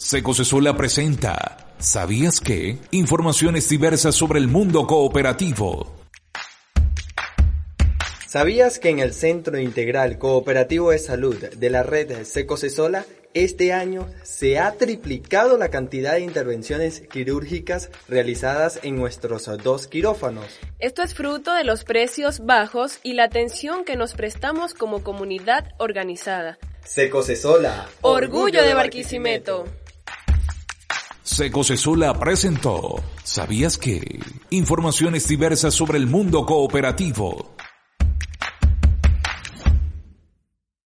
Secosesola presenta ¿Sabías qué? Informaciones diversas sobre el mundo cooperativo. ¿Sabías que en el Centro Integral Cooperativo de Salud de la red Secosesola este año se ha triplicado la cantidad de intervenciones quirúrgicas realizadas en nuestros dos quirófanos? Esto es fruto de los precios bajos y la atención que nos prestamos como comunidad organizada. Secosesola, orgullo de Barquisimeto. Secosesola presentó ¿Sabías qué? Informaciones diversas sobre el mundo cooperativo.